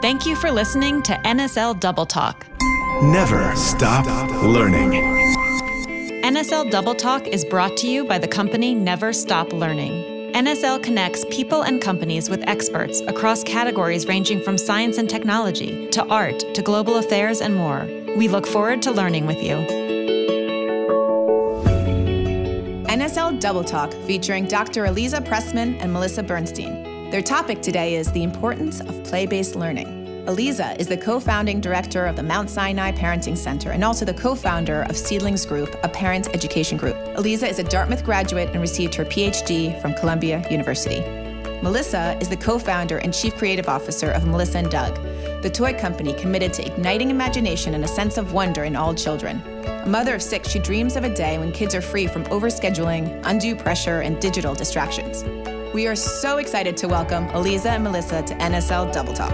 Thank you for listening to NSL Double Talk. Never stop learning. NSL Double Talk is brought to you by the company Never Stop Learning. NSL connects people and companies with experts across categories ranging from science and technology to art to global affairs and more. We look forward to learning with you. NSL Double Talk featuring Dr. Eliza Pressman and Melissa Bernstein. Their topic today is the importance of play based learning. Eliza is the co founding director of the Mount Sinai Parenting Center and also the co founder of Seedlings Group, a parent education group. Eliza is a Dartmouth graduate and received her PhD from Columbia University. Melissa is the co founder and chief creative officer of Melissa and Doug, the toy company committed to igniting imagination and a sense of wonder in all children. A mother of six, she dreams of a day when kids are free from overscheduling, undue pressure, and digital distractions. We are so excited to welcome Eliza and Melissa to NSL Double Talk.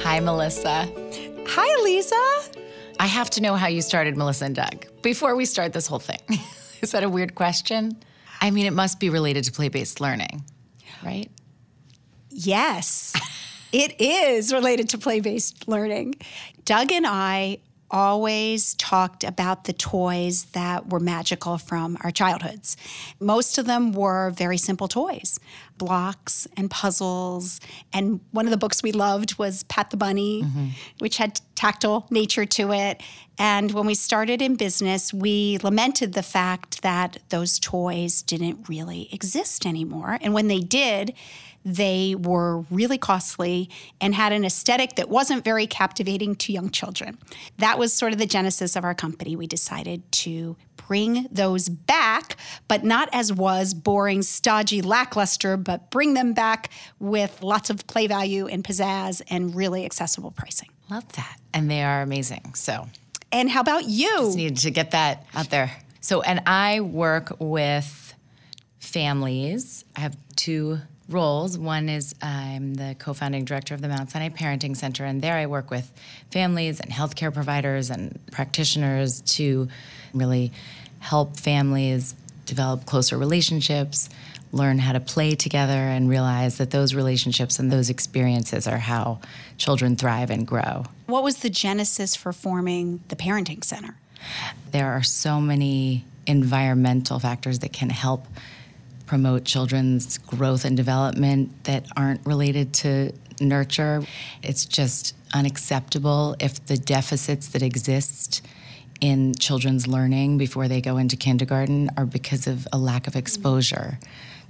Hi, Melissa. Hi, Eliza. I have to know how you started Melissa and Doug before we start this whole thing. Is that a weird question? I mean, it must be related to play based learning, right? Yes, it is related to play based learning. Doug and I always talked about the toys that were magical from our childhoods. Most of them were very simple toys blocks and puzzles. And one of the books we loved was Pat the Bunny, mm-hmm. which had tactile nature to it. And when we started in business, we lamented the fact that those toys didn't really exist anymore. And when they did, they were really costly and had an aesthetic that wasn't very captivating to young children. That was sort of the genesis of our company. We decided to bring those back, but not as was boring, stodgy, lackluster, but bring them back with lots of play value and pizzazz and really accessible pricing. Love that. And they are amazing. So, and how about you? Just needed to get that out there. So, and I work with families. I have two roles. One is I'm the co founding director of the Mount Sinai Parenting Center, and there I work with families and healthcare providers and practitioners to really help families develop closer relationships, learn how to play together, and realize that those relationships and those experiences are how children thrive and grow. What was the genesis for forming the Parenting Center? There are so many environmental factors that can help promote children's growth and development that aren't related to nurture. It's just unacceptable if the deficits that exist in children's learning before they go into kindergarten are because of a lack of exposure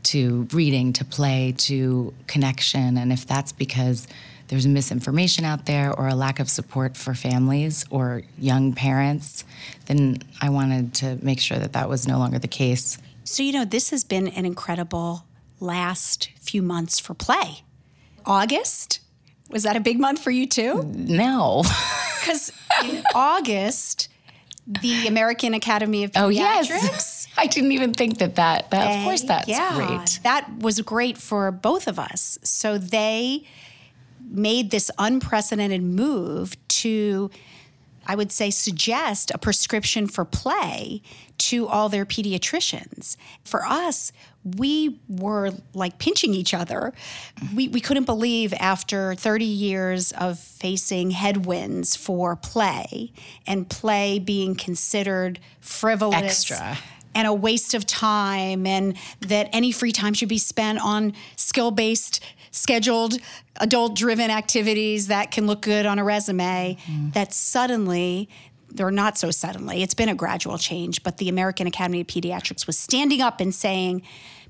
to reading, to play, to connection. And if that's because there's misinformation out there or a lack of support for families or young parents, then I wanted to make sure that that was no longer the case. So, you know, this has been an incredible last few months for play. August, was that a big month for you too? No. Because in August, the American Academy of Pediatrics. Oh, yes. I didn't even think that that, that of course, that's yeah, great. That was great for both of us. So they made this unprecedented move to I would say, suggest a prescription for play to all their pediatricians. For us, we were like pinching each other. We, we couldn't believe after 30 years of facing headwinds for play and play being considered frivolous. Extra and a waste of time, and that any free time should be spent on skill based scheduled adult driven activities that can look good on a resume mm. that suddenly or not so suddenly it's been a gradual change but the american academy of pediatrics was standing up and saying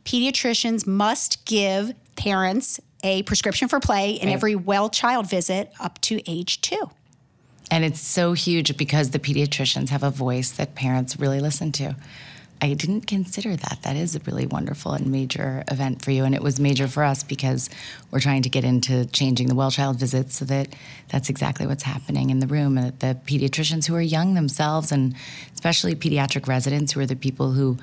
pediatricians must give parents a prescription for play in right. every well child visit up to age two and it's so huge because the pediatricians have a voice that parents really listen to I didn't consider that. That is a really wonderful and major event for you. And it was major for us because we're trying to get into changing the well child visits so that that's exactly what's happening in the room. And that the pediatricians who are young themselves, and especially pediatric residents who are the people who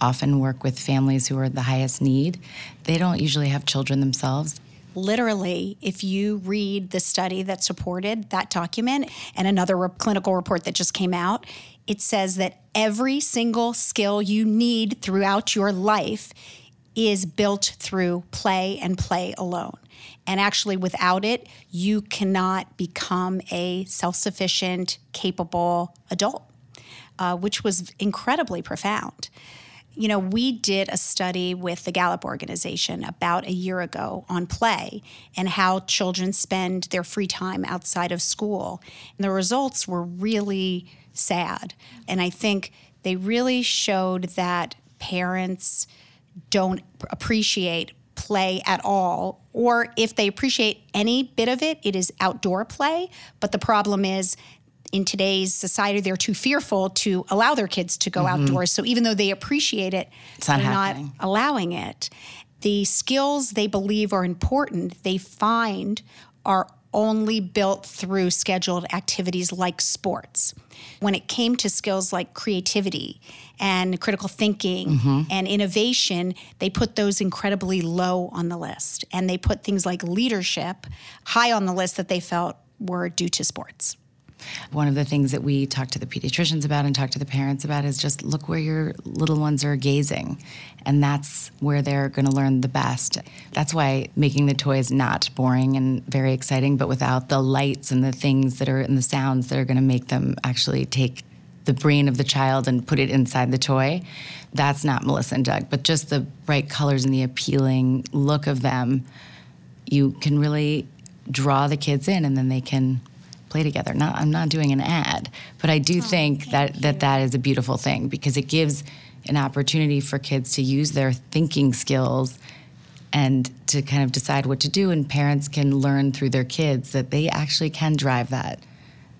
often work with families who are the highest need, they don't usually have children themselves literally, if you read the study that supported that document and another re- clinical report that just came out, it says that every single skill you need throughout your life is built through play and play alone. And actually, without it, you cannot become a self sufficient, capable adult, uh, which was incredibly profound. You know, we did a study with the Gallup organization about a year ago on play and how children spend their free time outside of school. And the results were really sad. And I think they really showed that parents don't appreciate play at all, or if they appreciate any bit of it, it is outdoor play. But the problem is, in today's society, they're too fearful to allow their kids to go mm-hmm. outdoors. So even though they appreciate it, it's not they're happening. not allowing it. The skills they believe are important, they find are only built through scheduled activities like sports. When it came to skills like creativity and critical thinking mm-hmm. and innovation, they put those incredibly low on the list. And they put things like leadership high on the list that they felt were due to sports. One of the things that we talk to the pediatricians about and talk to the parents about is just look where your little ones are gazing. And that's where they're going to learn the best. That's why making the toys not boring and very exciting, but without the lights and the things that are and the sounds that are going to make them actually take the brain of the child and put it inside the toy. That's not Melissa and Doug, but just the bright colors and the appealing look of them, you can really draw the kids in and then they can play together. Not, I'm not doing an ad, but I do oh, think that, that that is a beautiful thing because it gives an opportunity for kids to use their thinking skills and to kind of decide what to do. And parents can learn through their kids that they actually can drive that.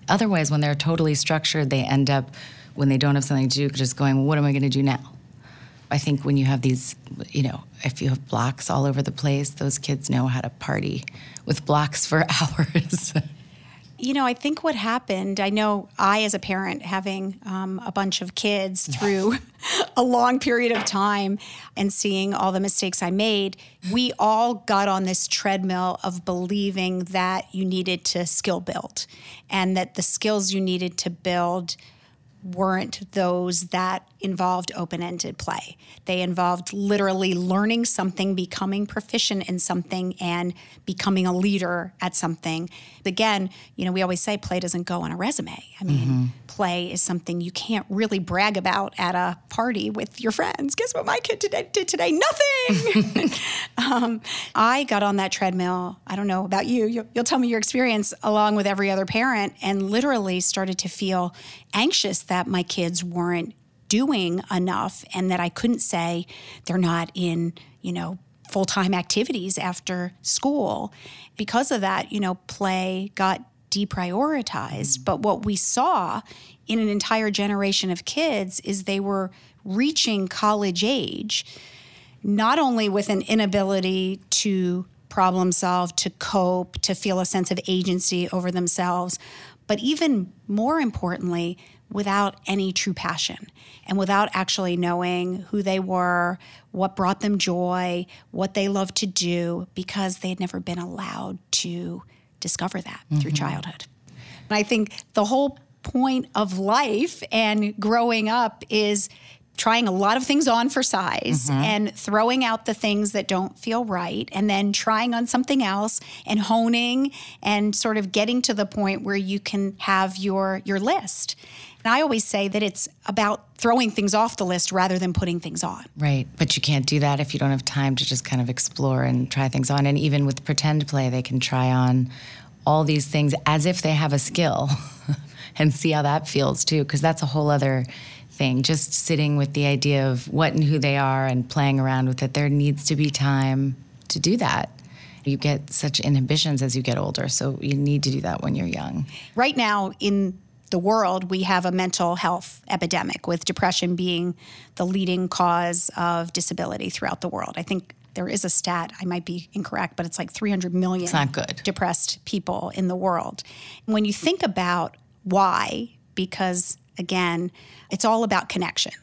Otherwise, when they're totally structured, they end up, when they don't have something to do, just going, well, what am I going to do now? I think when you have these, you know, if you have blocks all over the place, those kids know how to party with blocks for hours. You know, I think what happened, I know I, as a parent, having um, a bunch of kids through a long period of time and seeing all the mistakes I made, we all got on this treadmill of believing that you needed to skill build and that the skills you needed to build weren't those that involved open ended play. They involved literally learning something, becoming proficient in something, and becoming a leader at something. Again, you know, we always say play doesn't go on a resume. I mean, mm-hmm. play is something you can't really brag about at a party with your friends. Guess what my kid did, did today? Nothing. um, I got on that treadmill. I don't know about you. You'll, you'll tell me your experience along with every other parent, and literally started to feel anxious that my kids weren't doing enough and that I couldn't say they're not in, you know, full time activities after school. Because of that, you know, play got deprioritized. But what we saw in an entire generation of kids is they were reaching college age, not only with an inability to problem solve, to cope, to feel a sense of agency over themselves, but even more importantly, without any true passion and without actually knowing who they were, what brought them joy, what they loved to do, because they had never been allowed to discover that mm-hmm. through childhood. And I think the whole point of life and growing up is trying a lot of things on for size mm-hmm. and throwing out the things that don't feel right and then trying on something else and honing and sort of getting to the point where you can have your your list. And I always say that it's about throwing things off the list rather than putting things on. Right. But you can't do that if you don't have time to just kind of explore and try things on. And even with pretend play, they can try on all these things as if they have a skill and see how that feels too, because that's a whole other thing. Just sitting with the idea of what and who they are and playing around with it. There needs to be time to do that. You get such inhibitions as you get older, so you need to do that when you're young. Right now, in the world, we have a mental health epidemic, with depression being the leading cause of disability throughout the world. I think there is a stat, I might be incorrect, but it's like 300 million depressed people in the world. When you think about why, because again, it's all about connection.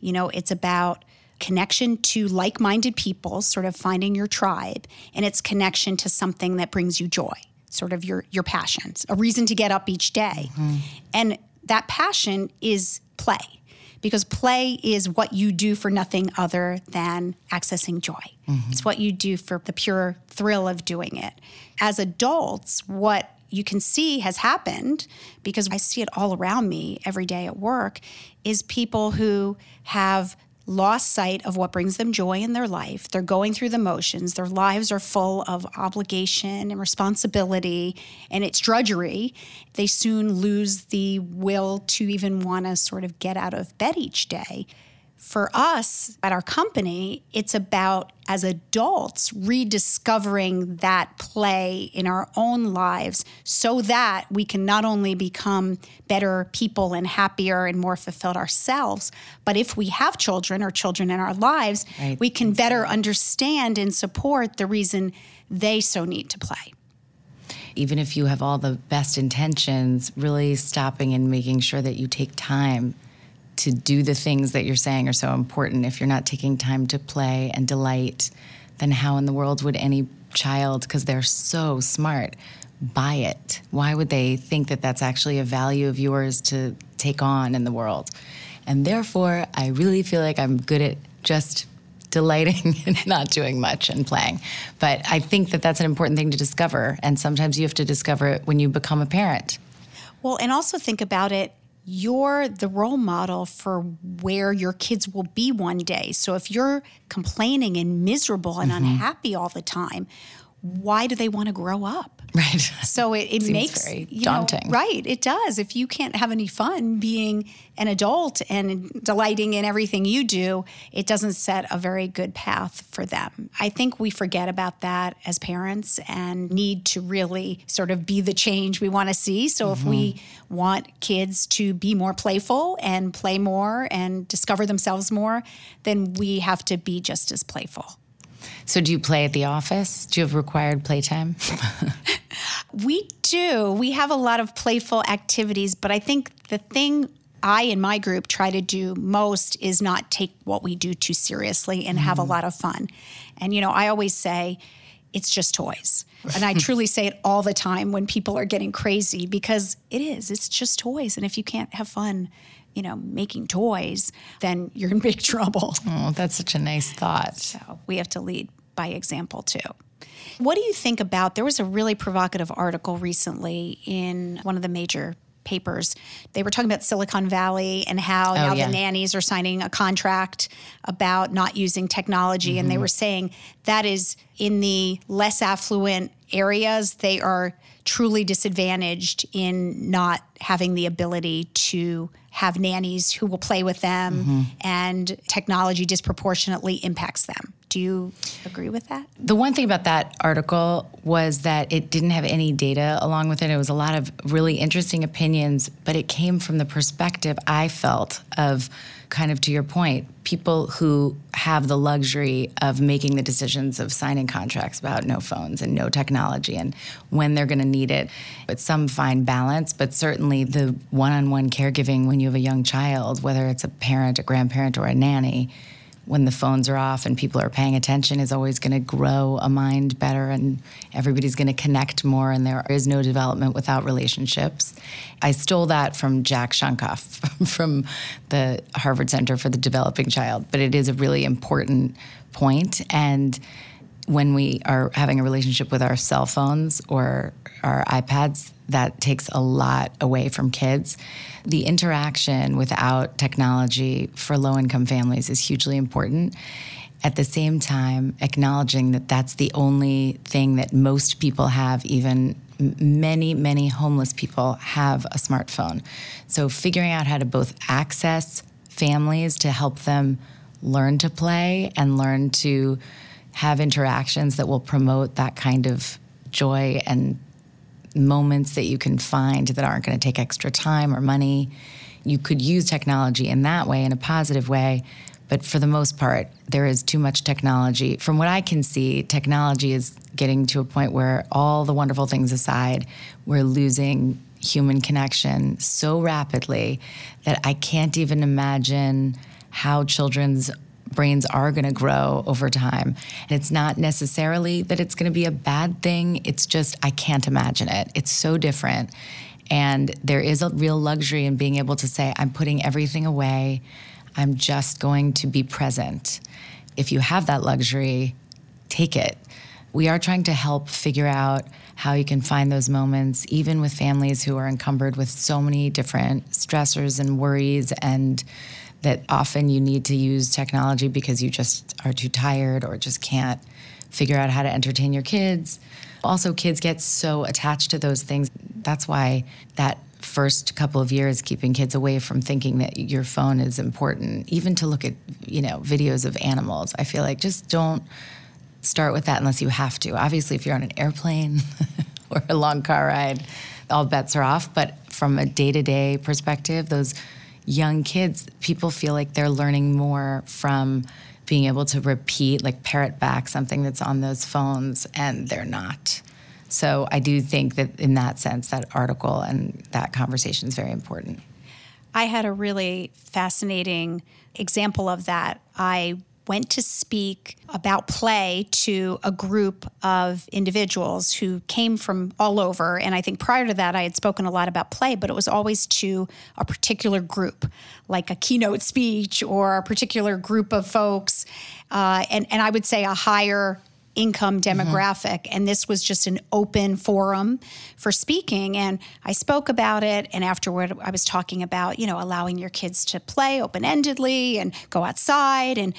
You know, it's about connection to like minded people, sort of finding your tribe, and it's connection to something that brings you joy sort of your your passions, a reason to get up each day. Mm-hmm. And that passion is play because play is what you do for nothing other than accessing joy. Mm-hmm. It's what you do for the pure thrill of doing it. As adults, what you can see has happened because I see it all around me every day at work is people who have lost sight of what brings them joy in their life. They're going through the motions. Their lives are full of obligation and responsibility, and it's drudgery. They soon lose the will to even want to sort of get out of bed each day for us at our company, it's about as adults rediscovering that play in our own lives so that we can not only become better people and happier and more fulfilled ourselves, but if we have children or children in our lives, right. we can better understand and support the reason they so need to play even if you have all the best intentions, really stopping and making sure that you take time to do the things that you're saying are so important. If you're not taking time to play and delight, then how in the world would any child, because they're so smart, buy it? Why would they think that that's actually a value of yours to take on in the world? And therefore, I really feel like I'm good at just delighting and not doing much and playing. But I think that that's an important thing to discover. And sometimes you have to discover it when you become a parent. Well, and also think about it you're the role model for where your kids will be one day. So if you're complaining and miserable and mm-hmm. unhappy all the time, why do they want to grow up? Right. So it, it makes very daunting. Know, right. It does. If you can't have any fun being an adult and delighting in everything you do, it doesn't set a very good path for them. I think we forget about that as parents and need to really sort of be the change we want to see. So mm-hmm. if we mm-hmm. want kids to be more playful and play more and discover themselves more, then we have to be just as playful. So, do you play at the office? Do you have required playtime? we do. We have a lot of playful activities, but I think the thing I and my group try to do most is not take what we do too seriously and mm. have a mm. lot of fun. And, you know, I always say, it's just toys. And I truly say it all the time when people are getting crazy because it is, it's just toys. And if you can't have fun, you know, making toys, then you're in big trouble. Oh, that's such a nice thought. So we have to lead by example too. What do you think about? There was a really provocative article recently in one of the major papers. They were talking about Silicon Valley and how oh, now yeah. the nannies are signing a contract about not using technology. Mm-hmm. And they mm-hmm. were saying that is in the less affluent areas, they are truly disadvantaged in not having the ability to have nannies who will play with them mm-hmm. and technology disproportionately impacts them. Do you agree with that? The one thing about that article was that it didn't have any data along with it. It was a lot of really interesting opinions, but it came from the perspective I felt of kind of to your point, people who have the luxury of making the decisions of signing contracts about no phones and no technology and when they're going to need it. It's some fine balance, but certainly the one on one caregiving when you have a young child, whether it's a parent, a grandparent, or a nanny, when the phones are off and people are paying attention is always going to grow a mind better and everybody's going to connect more and there is no development without relationships. I stole that from Jack Shonkoff from the Harvard Center for the Developing Child, but it is a really important point and when we are having a relationship with our cell phones or our iPads, that takes a lot away from kids. The interaction without technology for low income families is hugely important. At the same time, acknowledging that that's the only thing that most people have, even many, many homeless people have a smartphone. So, figuring out how to both access families to help them learn to play and learn to have interactions that will promote that kind of joy and moments that you can find that aren't going to take extra time or money. You could use technology in that way, in a positive way. But for the most part, there is too much technology. From what I can see, technology is getting to a point where all the wonderful things aside, we're losing human connection so rapidly that I can't even imagine how children's brains are going to grow over time. And it's not necessarily that it's going to be a bad thing, it's just I can't imagine it. It's so different. And there is a real luxury in being able to say, I'm putting everything away. I'm just going to be present. If you have that luxury, take it. We are trying to help figure out how you can find those moments, even with families who are encumbered with so many different stressors and worries, and that often you need to use technology because you just are too tired or just can't figure out how to entertain your kids. Also, kids get so attached to those things. That's why that first couple of years keeping kids away from thinking that your phone is important even to look at you know videos of animals i feel like just don't start with that unless you have to obviously if you're on an airplane or a long car ride all bets are off but from a day-to-day perspective those young kids people feel like they're learning more from being able to repeat like parrot back something that's on those phones and they're not so I do think that in that sense, that article and that conversation is very important. I had a really fascinating example of that. I went to speak about play to a group of individuals who came from all over. And I think prior to that, I had spoken a lot about play, but it was always to a particular group, like a keynote speech or a particular group of folks. Uh, and, and I would say a higher income mm-hmm. demographic. Mm-hmm. And this was just an open forum for speaking. And I spoke about it. And afterward, I was talking about, you know, allowing your kids to play open endedly and go outside. And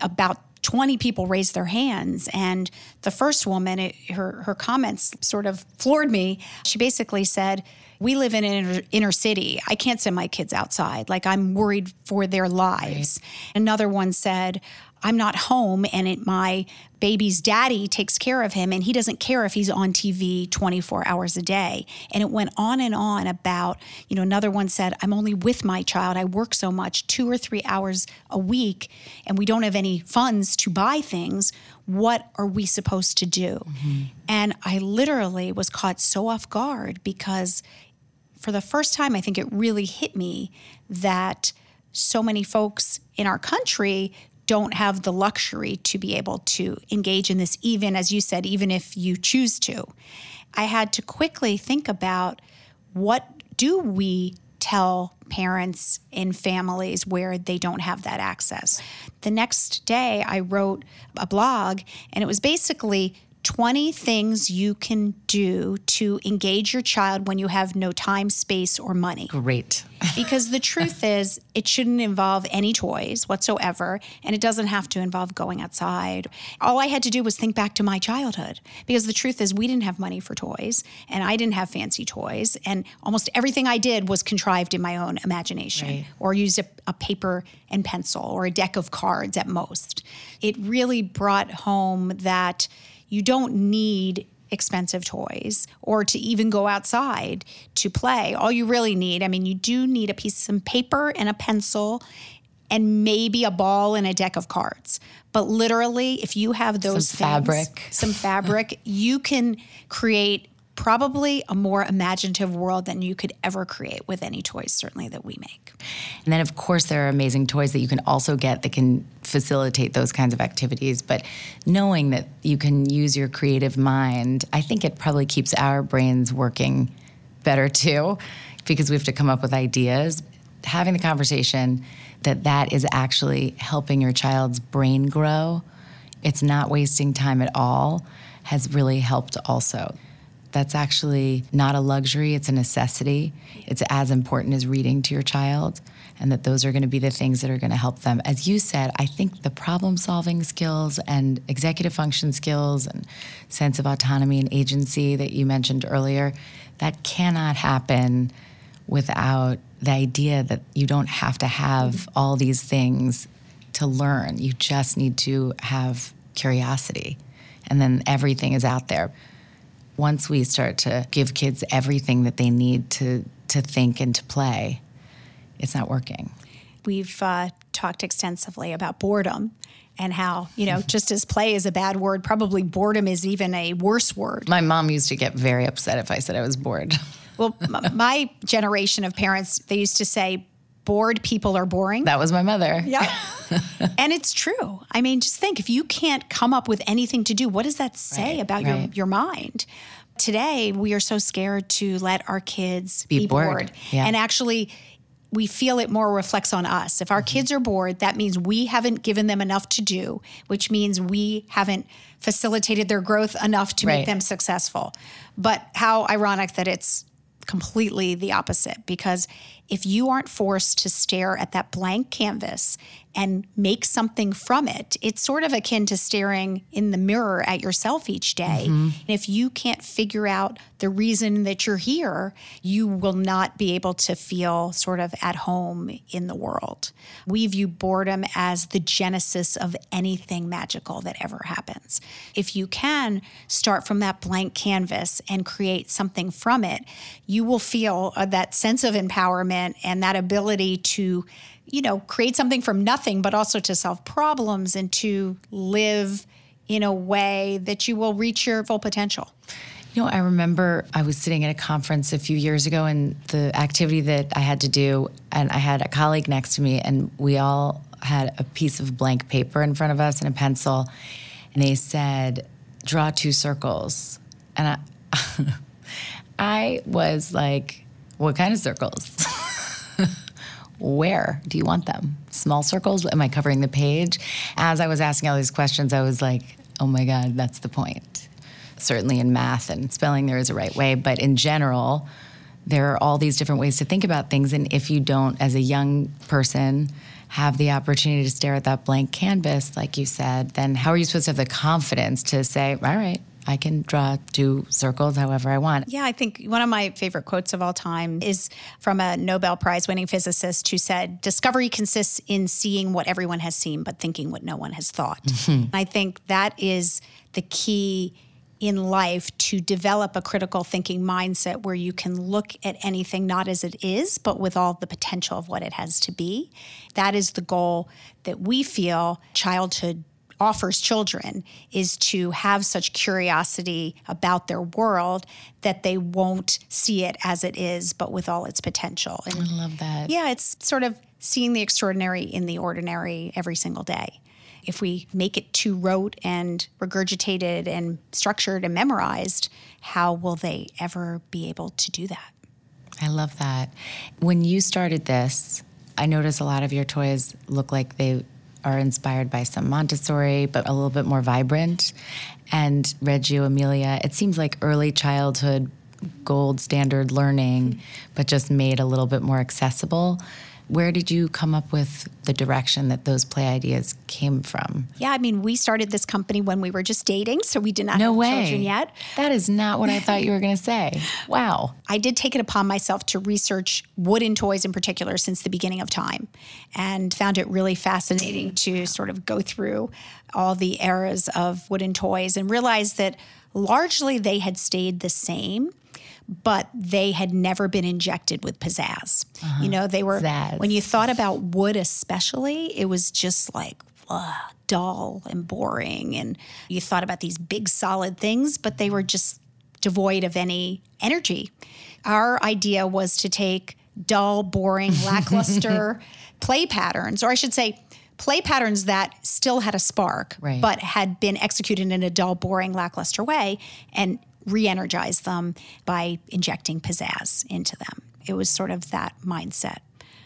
about 20 people raised their hands. And the first woman, it, her, her comments sort of floored me. She basically said, we live in an inner, inner, city. I can't send my kids outside. Like, I'm worried for their lives. Right. Another one said, I'm not home and it, my baby's daddy takes care of him and he doesn't care if he's on TV 24 hours a day. And it went on and on about, you know, another one said, I'm only with my child. I work so much, two or three hours a week, and we don't have any funds to buy things. What are we supposed to do? Mm-hmm. And I literally was caught so off guard because for the first time, I think it really hit me that so many folks in our country don't have the luxury to be able to engage in this, even as you said, even if you choose to. I had to quickly think about what do we tell parents in families where they don't have that access. The next day, I wrote a blog, and it was basically 20 things you can do to engage your child when you have no time, space, or money. Great. because the truth is, it shouldn't involve any toys whatsoever, and it doesn't have to involve going outside. All I had to do was think back to my childhood, because the truth is, we didn't have money for toys, and I didn't have fancy toys, and almost everything I did was contrived in my own imagination right. or used a, a paper and pencil or a deck of cards at most. It really brought home that you don't need expensive toys or to even go outside to play. All you really need, I mean, you do need a piece of some paper and a pencil and maybe a ball and a deck of cards. But literally, if you have those some things, fabric, some fabric, you can create probably a more imaginative world than you could ever create with any toys, certainly that we make. And then, of course, there are amazing toys that you can also get that can facilitate those kinds of activities. But knowing that you can use your creative mind, I think it probably keeps our brains working better too, because we have to come up with ideas. Having the conversation that that is actually helping your child's brain grow, it's not wasting time at all, has really helped also that's actually not a luxury, it's a necessity. It's as important as reading to your child, and that those are going to be the things that are going to help them. As you said, I think the problem solving skills and executive function skills and sense of autonomy and agency that you mentioned earlier, that cannot happen without the idea that you don't have to have all these things to learn. You just need to have curiosity, and then everything is out there once we start to give kids everything that they need to to think and to play, it's not working. We've uh, talked extensively about boredom and how, you know, just as play is a bad word, probably boredom is even a worse word. My mom used to get very upset if I said I was bored. well, my generation of parents, they used to say, bored people are boring. That was my mother. Yeah. and it's true. I mean, just think if you can't come up with anything to do, what does that say right, about right. your, your mind? Today, we are so scared to let our kids be, be bored, bored. Yeah. and actually we feel it more reflects on us. If our mm-hmm. kids are bored, that means we haven't given them enough to do, which means we haven't facilitated their growth enough to Right. make them successful. But how ironic that it's completely the opposite because if you aren't forced to stare at that blank canvas and make something from it, it's sort of akin to staring in the mirror at yourself each day. And if you can't figure out the reason that you're here, you will not be able to feel sort of at home in the world. We view boredom as the genesis of anything magical that ever happens. If you can start from that blank canvas and create something from it, you will feel uh, that sense of empowerment and that ability to you know create something from nothing but also to solve problems and to live in a way that you will reach your full potential You know, I remember I was sitting at a conference a few years ago, and the activity that I had to do, and I had a colleague next to me, and we all had a piece of blank paper in front of us and a pencil, and they said, "Draw two circles," and I, I was like, "What kind of circles?" Where do you want them? Small circles? Am I covering the page? As I was asking all these questions, I was like, oh my God, that's the point. Certainly in math and spelling, there is a right way, but in general, there are all these different ways to think about things. And if you don't, as a young person, have the opportunity to stare at that blank canvas, like you said, then how are you supposed to have the confidence to say, all right, I can draw two circles however I want? Yeah, I think one of my favorite quotes of all time is from a Nobel Prize winning physicist who said, Discovery consists in seeing what everyone has seen, but thinking what no one has thought. Mm-hmm. I think that is the key in life to develop a critical thinking mindset where you can look at anything not as it is, but with all the potential of what it has to be. That is the goal that we feel childhood offers children is to have such curiosity about their world that they won't see it as it is, but with all its potential. And I love that. yeah, it's sort of seeing the extraordinary in the ordinary every single day. If we make it too rote and regurgitated and structured and memorized, how will they ever be able to do that? I love that. When you started this, I notice a lot of your toys look like they are inspired by some Montessori, but a little bit more vibrant. And Reggio Emilia, it seems like early childhood gold standard learning, but just made a little bit more accessible. Where did you come up with the direction that those play ideas came from? Yeah, I mean, we started this company when we were just dating, so we did not No have way. children yet. That is not what I thought you were going to say. Wow. I did take it upon myself to research wooden toys in particular since the beginning of time and found it really fascinating to sort of go through all the eras of wooden toys and realize that largely they had stayed the same. But they had never been injected with pizzazz. You know, they were, Pizzazz. when you thought about wood, especially, it was just like, ugh, dull and boring. And you thought about these big solid things, but they were just devoid of any energy. Our idea was to take dull, boring, lackluster play patterns, or I should say, play patterns that still had a spark, Right. but had been executed in a dull, boring, lackluster way, and re energize them by injecting pizzazz into them. It was sort of that mindset.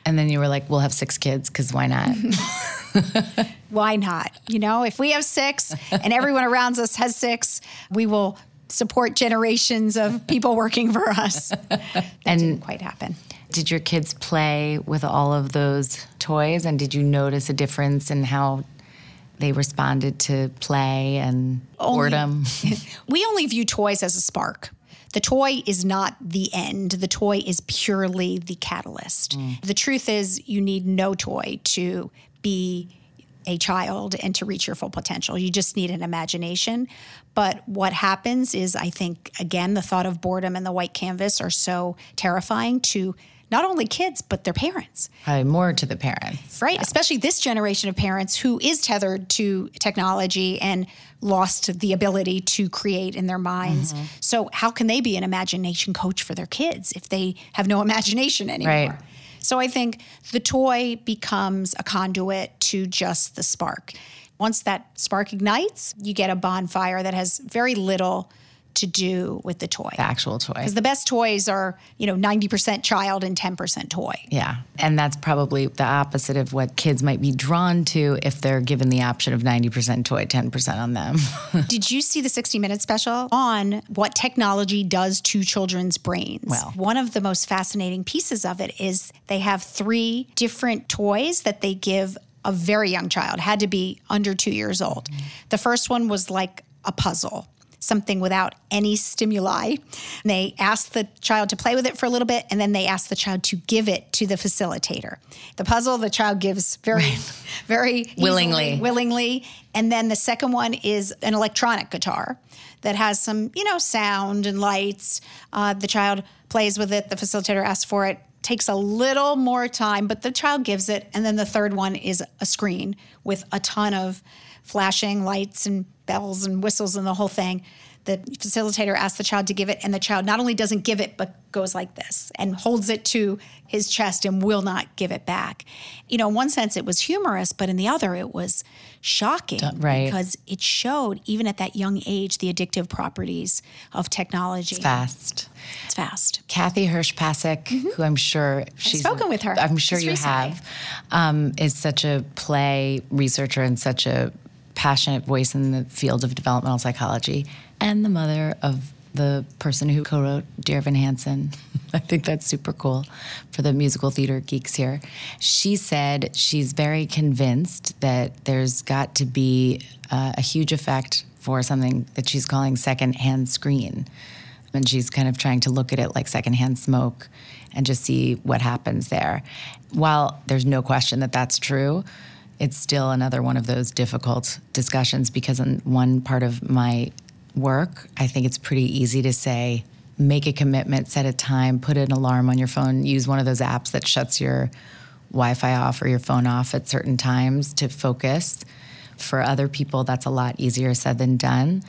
And then you were like, we'll have six kids because why not? why not? You know, if we have six and everyone around us has six, we will support generations of people working for us. That And- didn't quite happen. Did your kids play with all of those toys? And did you notice a difference in how they responded to play and boredom? We only view toys as a spark. The toy is not the end. The toy is purely the catalyst. Mm. The truth is, you need no toy to be a child and to reach your full potential. You just need an imagination. But what happens is, I think, again, the thought of boredom and the white canvas are so terrifying to not only kids, but their parents. Probably more to the parents. Right, especially this generation of parents who is tethered to technology and lost the ability to create in their minds. Mm-hmm. So, how can they be an imagination coach for their kids if they have no imagination anymore? Right. So, I think the toy becomes a conduit to just the spark. Once that spark ignites, you get a bonfire that has very little to do with the toy. The actual toy. Because the best toys are, you know, 90% child and 10% toy. Yeah. And that's probably the opposite of what kids might be drawn to if they're given the option of 90% toy, 10% on them. Did you see the 60 Minute special on what technology does to children's brains? Well. one of the most fascinating pieces of it is they have three different toys that they give a very young child, had to be under two years old. The first one was like a puzzle. Something without any stimuli. And they asked the child to play with it for a little bit, and then they asked the child to give it to the facilitator. The puzzle the child gives very, very easily, Willingly. willingly. And then the second one is an electronic guitar that has some, you know, sound and lights. Uh, the child plays with it. The facilitator asks for it. Takes a little more time, but the child gives it. And then the third one is a screen with a ton of flashing lights and bells and whistles and the whole thing. The facilitator asks the child to give it, and the child not only doesn't give it, but goes like this and holds it to his chest and will not give it back. You know, in one sense, it was humorous, but in the other, it was shocking right. because it showed, even at that young age, the addictive properties of technology. It's fast. It's fast. Kathy Hirsh-Pasek, who I'm sure she's spoken with her I'm sure you recently. have, um, is such a play researcher and such a passionate voice in the field of developmental psychology, and the mother of the person who co-wrote Dear Evan Hansen. I think that's super cool for the musical theater geeks here. She said she's very convinced that there's got to be uh, a huge effect for something that she's calling secondhand screen and she's kind of trying to look at it like secondhand smoke and just see what happens there. While there's no question that that's true, it's still another one of those difficult discussions because in one part of my work, I think it's pretty easy to say, make a commitment, set a time, put an alarm on your phone, use one of those apps that shuts your Wi-Fi off or your phone off at certain times to focus. For other people, that's a lot easier said than done.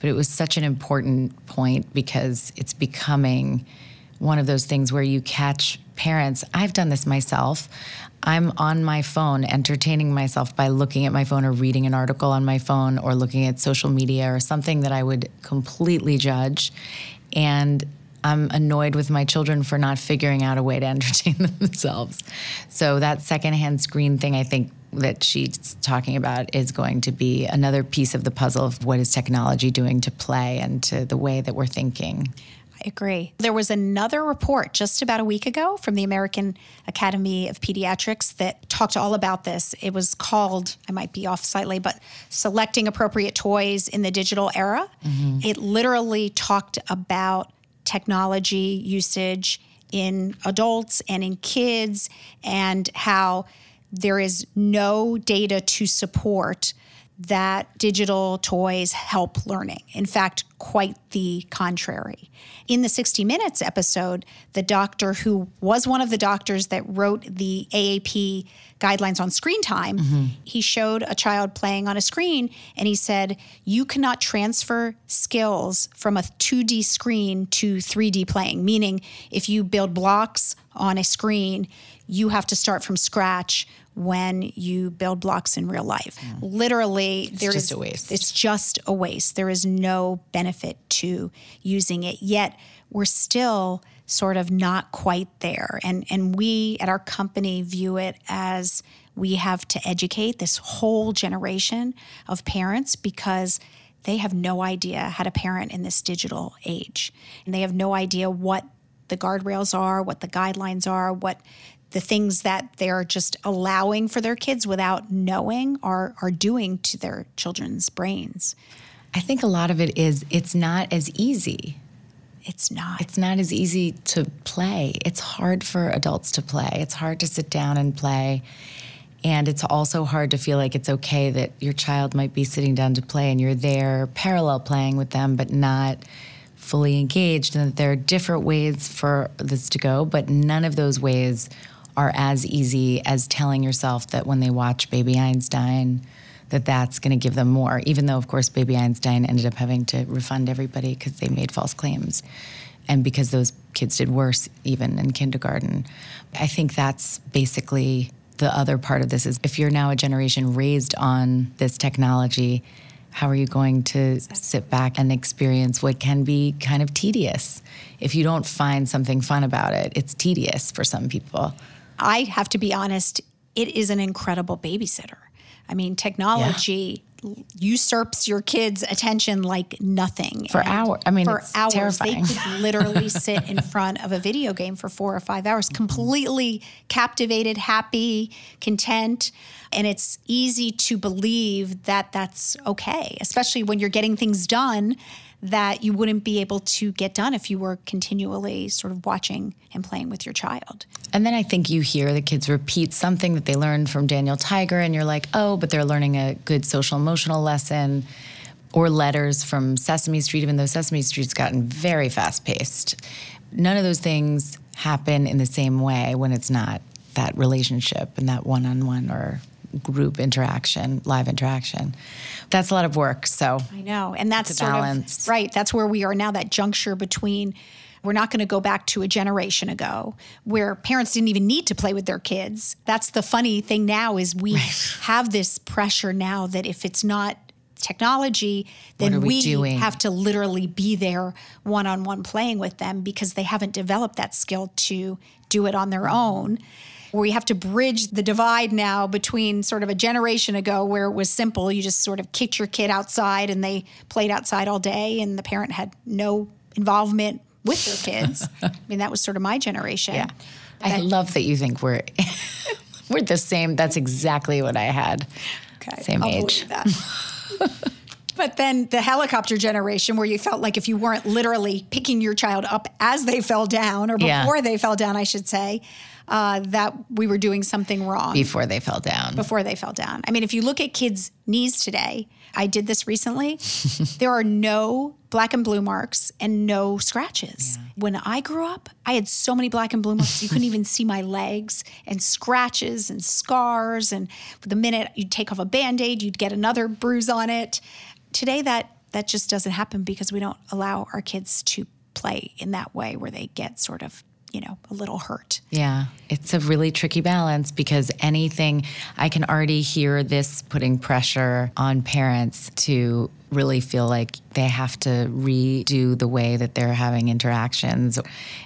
But it was such an important point because it's becoming one of those things where you catch parents. I've done this myself. I'm on my phone entertaining myself by looking at my phone or reading an article on my phone or looking at social media or something that I would completely judge. And I'm annoyed with my children for not figuring out a way to entertain themselves. So that secondhand screen thing, I think that she's talking about is going to be another piece of the puzzle of what is technology doing to play and to the way that we're thinking. I agree. There was another report just about a week ago from the American Academy of Pediatrics that talked all about this. It was called, I might be off slightly, but Selecting Appropriate Toys in the Digital Era. Mm-hmm. It literally talked about technology usage in adults and in kids and how there is no data to support that digital toys help learning. In fact, quite the contrary. In the 60 Minutes episode, the doctor who was one of the doctors that wrote the AAP guidelines on screen time, mm-hmm. he showed a child playing on a screen and he said, You cannot transfer skills from a 2D screen to 3D playing, meaning if you build blocks on a screen, you have to start from scratch when you build blocks in real life. Hmm. Literally, there just is- a waste. It's just a waste. There is no benefit to using it. Yet we're still sort of not quite there. And and we at our company view it as we have to educate this whole generation of parents because they have no idea how to parent in this digital age. And they have no idea what the guardrails are, what the guidelines are, what the things that they're just allowing for their kids without knowing are are doing to their children's brains. I think a lot of it is it's not as easy. It's not. It's not as easy to play. It's hard for adults to play. It's hard to sit down and play. And it's also hard to feel like it's okay that your child might be sitting down to play and you're there parallel playing with them, but not fully engaged. And that there are different ways for this to go, but none of those ways are as easy as telling yourself that when they watch Baby Einstein, that that's going to give them more, even though, of course, Baby Einstein ended up having to refund everybody because they made false claims and because those kids did worse even in kindergarten. I think that's basically the other part of this is if you're now a generation raised on this technology How are you going to sit back and experience what can be kind of tedious? If you don't find something fun about it, it's tedious for some people. I have to be honest, it is an incredible babysitter. I mean, technology usurps your kids' attention like nothing. For hours. I mean, for it's hours, terrifying. they could literally sit in front of a video game for four or five hours, mm-hmm. completely captivated, happy, content. And it's easy to believe that that's okay, especially when you're getting things done that you wouldn't be able to get done if you were continually sort of watching and playing with your child. And then I think you hear the kids repeat something that they learned from Daniel Tiger, and you're like, oh, but they're learning a good social emotional lesson. Or letters from Sesame Street, even though Sesame Street's gotten very fast paced. None of those things happen in the same way when it's not that relationship and that one on one or group interaction, live interaction. That's a lot of work. So I know. And that's sort balance. of right. That's where we are now, that juncture between we're not going to go back to a generation ago where parents didn't even need to play with their kids. That's the funny thing now is we have this pressure now that if it's not technology, then we we, have to literally be there one on one playing with them because they haven't developed that skill to do it on their own. Where we have to bridge the divide now between sort of a generation ago where it was simple. You just sort of kicked your kid outside and they played outside all day and the parent had no involvement with their kids. I mean, that was sort of my generation. Yeah. I That- love that you think we're we're the same. That's exactly what I had. Okay, Same I'll age. but then the helicopter generation, where you felt like if you weren't literally picking your child up as they fell down, or Yeah. before they fell down, I should say, uh, that we were doing something wrong Before they fell down. before they fell down. I mean, if you look at kids' knees today, I did this recently. there are no black and blue marks and no scratches. When I grew up, I had so many black and blue marks you couldn't even see my legs and scratches and scars. And the minute you'd take off a band-aid, you'd get another bruise on it. Today that that just doesn't happen because we don't allow our kids to play in that way where they get sort of, you know, a little hurt. Yeah, it's a really tricky balance because anything, I can already hear this putting pressure on parents to really feel like they have to redo the way that they're having interactions.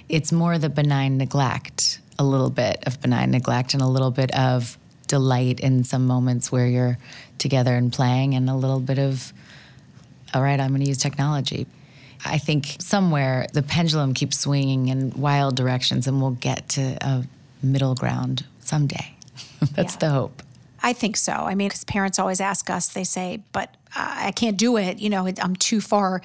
It's more the benign neglect, a little bit of benign neglect and a little bit of delight in some moments where you're together and playing and a little bit of all right, I'm going to use technology. I think somewhere the pendulum keeps swinging in wild directions and we'll get to a middle ground someday. That's Yeah. the hope. I think so. I mean, because parents always ask us, they say, but I I can't do it. You know, I'm too far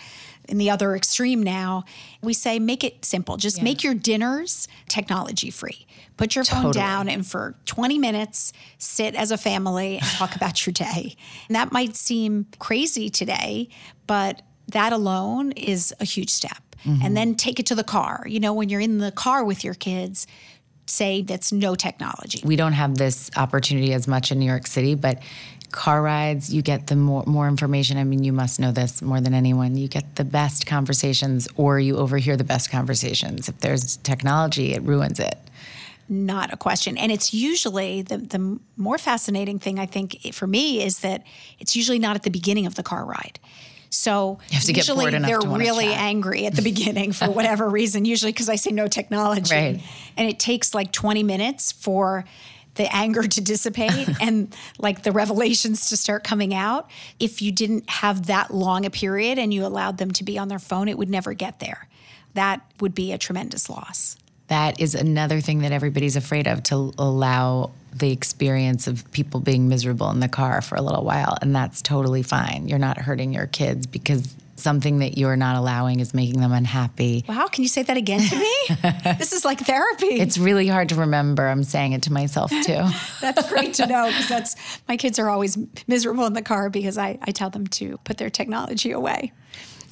in the other extreme now. We say, make it simple. Just make your dinners technology free. Put your phone down and for 20 minutes, sit as a family and talk about your day. And that might seem crazy today, but that alone is a huge step. And mm-hmm. then take it to the car. You know, when you're in the car with your kids, say that's no technology. We don't have this opportunity as much in New York City, but car rides, you get the more, more information. I mean, you must know this more than anyone. You get the best conversations or you overhear the best conversations. If there's technology, it ruins it. not a question. And it's usually the, the more fascinating thing, I think, for me is that it's usually not at the beginning of the car ride. So You have to usually they're really angry at the beginning for whatever reason, usually because I say no technology. Right. And it takes like 20 minutes for the anger to dissipate and like the revelations to start coming out. If you didn't have that long a period and you allowed them to be on their phone, it would never get there. That would be a tremendous loss. That is another thing that everybody's afraid of to allow the experience of people being miserable in the car for a little while. And that's totally fine. You're not hurting your kids because something that you're not allowing is making them unhappy. Wow, can you say that again to me? this is like therapy. It's really hard to remember. I'm saying it to myself too. that's great to know because that's my kids are always miserable in the car because I, I tell them to put their technology away.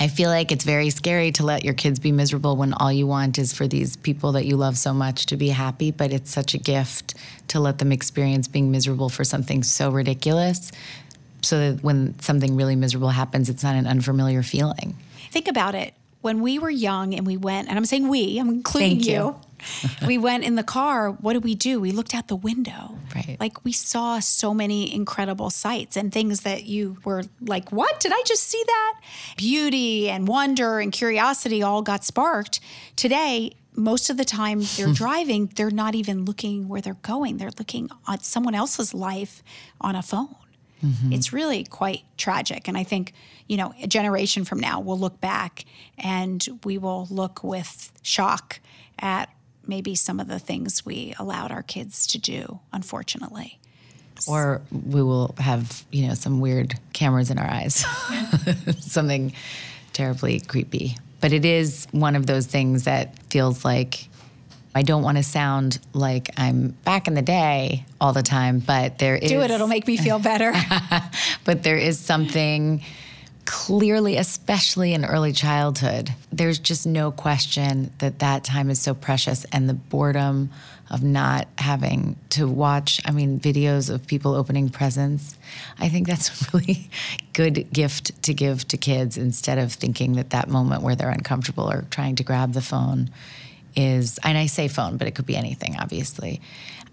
I feel like it's very scary to let your kids be miserable when all you want is for these people that you love so much to be happy, but it's such a gift to let them experience being miserable for something so ridiculous so that when something really miserable happens, it's not an unfamiliar feeling. Think about it. When we were young and we went, and I'm saying we, I'm including Thank you. we went in the car. What did we do? We looked out the window. Right. Like we saw so many incredible sights and things that you were like, what? Did I just see that? Beauty and wonder and curiosity all got sparked. Today, most of the time they're hmm. driving, they're not even looking where they're going. They're looking at someone else's life on a phone. Mm-hmm. It's really quite tragic. And I think, you know, a generation from now, we'll look back and we will look with shock at maybe some of the things we allowed our kids to do, unfortunately. or we will have you know some weird cameras in our eyes something terribly creepy but it is one of those things that feels like i don't want to sound like i'm back in the day all the time but there is Do it, it'll make me feel better. but there is something clearly especially in early childhood there's just no question that that time is so precious and the boredom of not having to watch i mean videos of people opening presents i think that's a really good gift to give to kids instead of thinking that that moment where they're uncomfortable or trying to grab the phone is and I say phone, but it could be anything, obviously.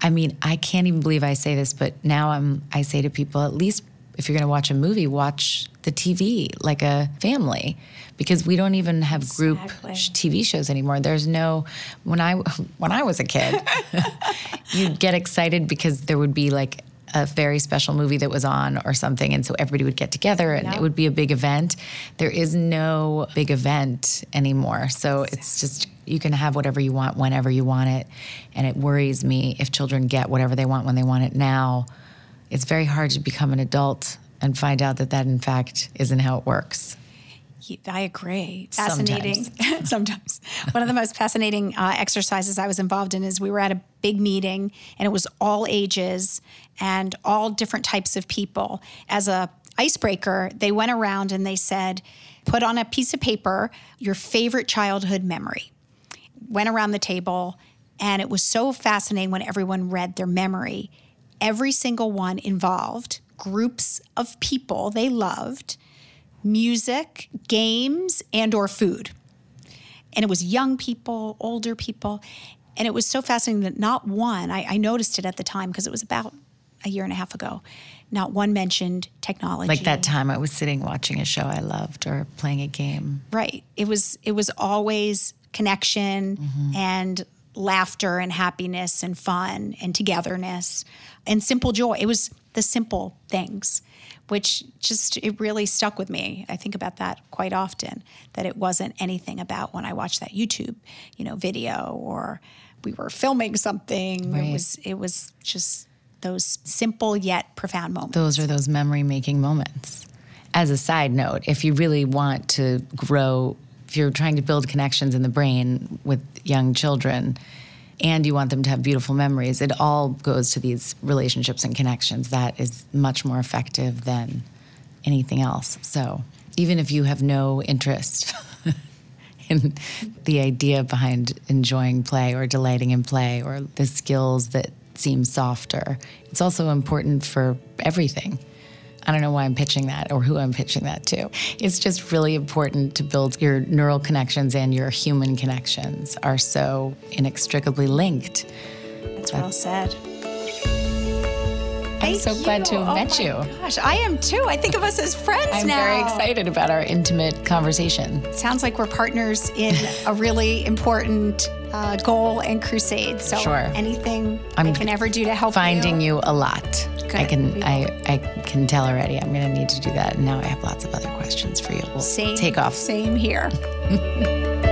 I mean, I can't even believe I say this, but now I'm I say to people, at least if you're gonna watch a movie, watch the TV like a family. Because we don't even have group Exactly. sh- TV shows anymore. There's no when I when I was a kid, you'd get excited because there would be like a very special movie that was on or something and so everybody would get together and it would be a big event there is no big event anymore so it's just you can have whatever you want whenever you want it and it worries me if children get whatever they want when they want it now it's very hard to become an adult and find out that that in fact isn't how it works I agree. Fascinating. Sometimes. One of the most fascinating uh, exercises I was involved in is we were at a big meeting and it was all ages and all different types of people. As a icebreaker, they went around and they said, put on a piece of paper your favorite childhood memory. Went around the table and it was so fascinating when everyone read their memory. Every single one involved groups of people they loved music, games, and or food. And it was young people, older people. And it was so fascinating that not one, I, I noticed it at the time because it was about a year and a half ago, not one mentioned technology. like that time i was sitting watching a show i loved or playing a game Right. It was it was always connection Mm-hmm. and laughter and happiness and fun and togetherness and simple joy. It was the simple things which just it really stuck with me. I think about that quite often that it wasn't anything about when I watched that YouTube, you know, video or we were filming something. It was it was just those simple yet profound moments. those are those memory making moments. As a side note, if you really want to grow, you're trying to build connections in the brain with young children and you want them to have beautiful memories, it all goes to these relationships and connections. That is much more effective than anything else. So even if you have no interest in the idea behind enjoying play or delighting in play or the skills that seem softer. It's also important for everything. I don't know why I'm pitching that or who I'm pitching that to. It's just really important to build your neural connections and your human connections are so inextricably linked. That's well said. I'm so Thank glad to have Oh met my you. Gosh, I am too. I think of us as friends now. I'm very excited about our intimate conversation. Sounds like we're partners in a really important uh, goal and crusade. So Sure. anything I'm I can ever do to help you. Finding you a lot. I can I, I can tell already. I'm gonna need to do that. And now I have lots of other questions for you. We'll Same, take off. Same here.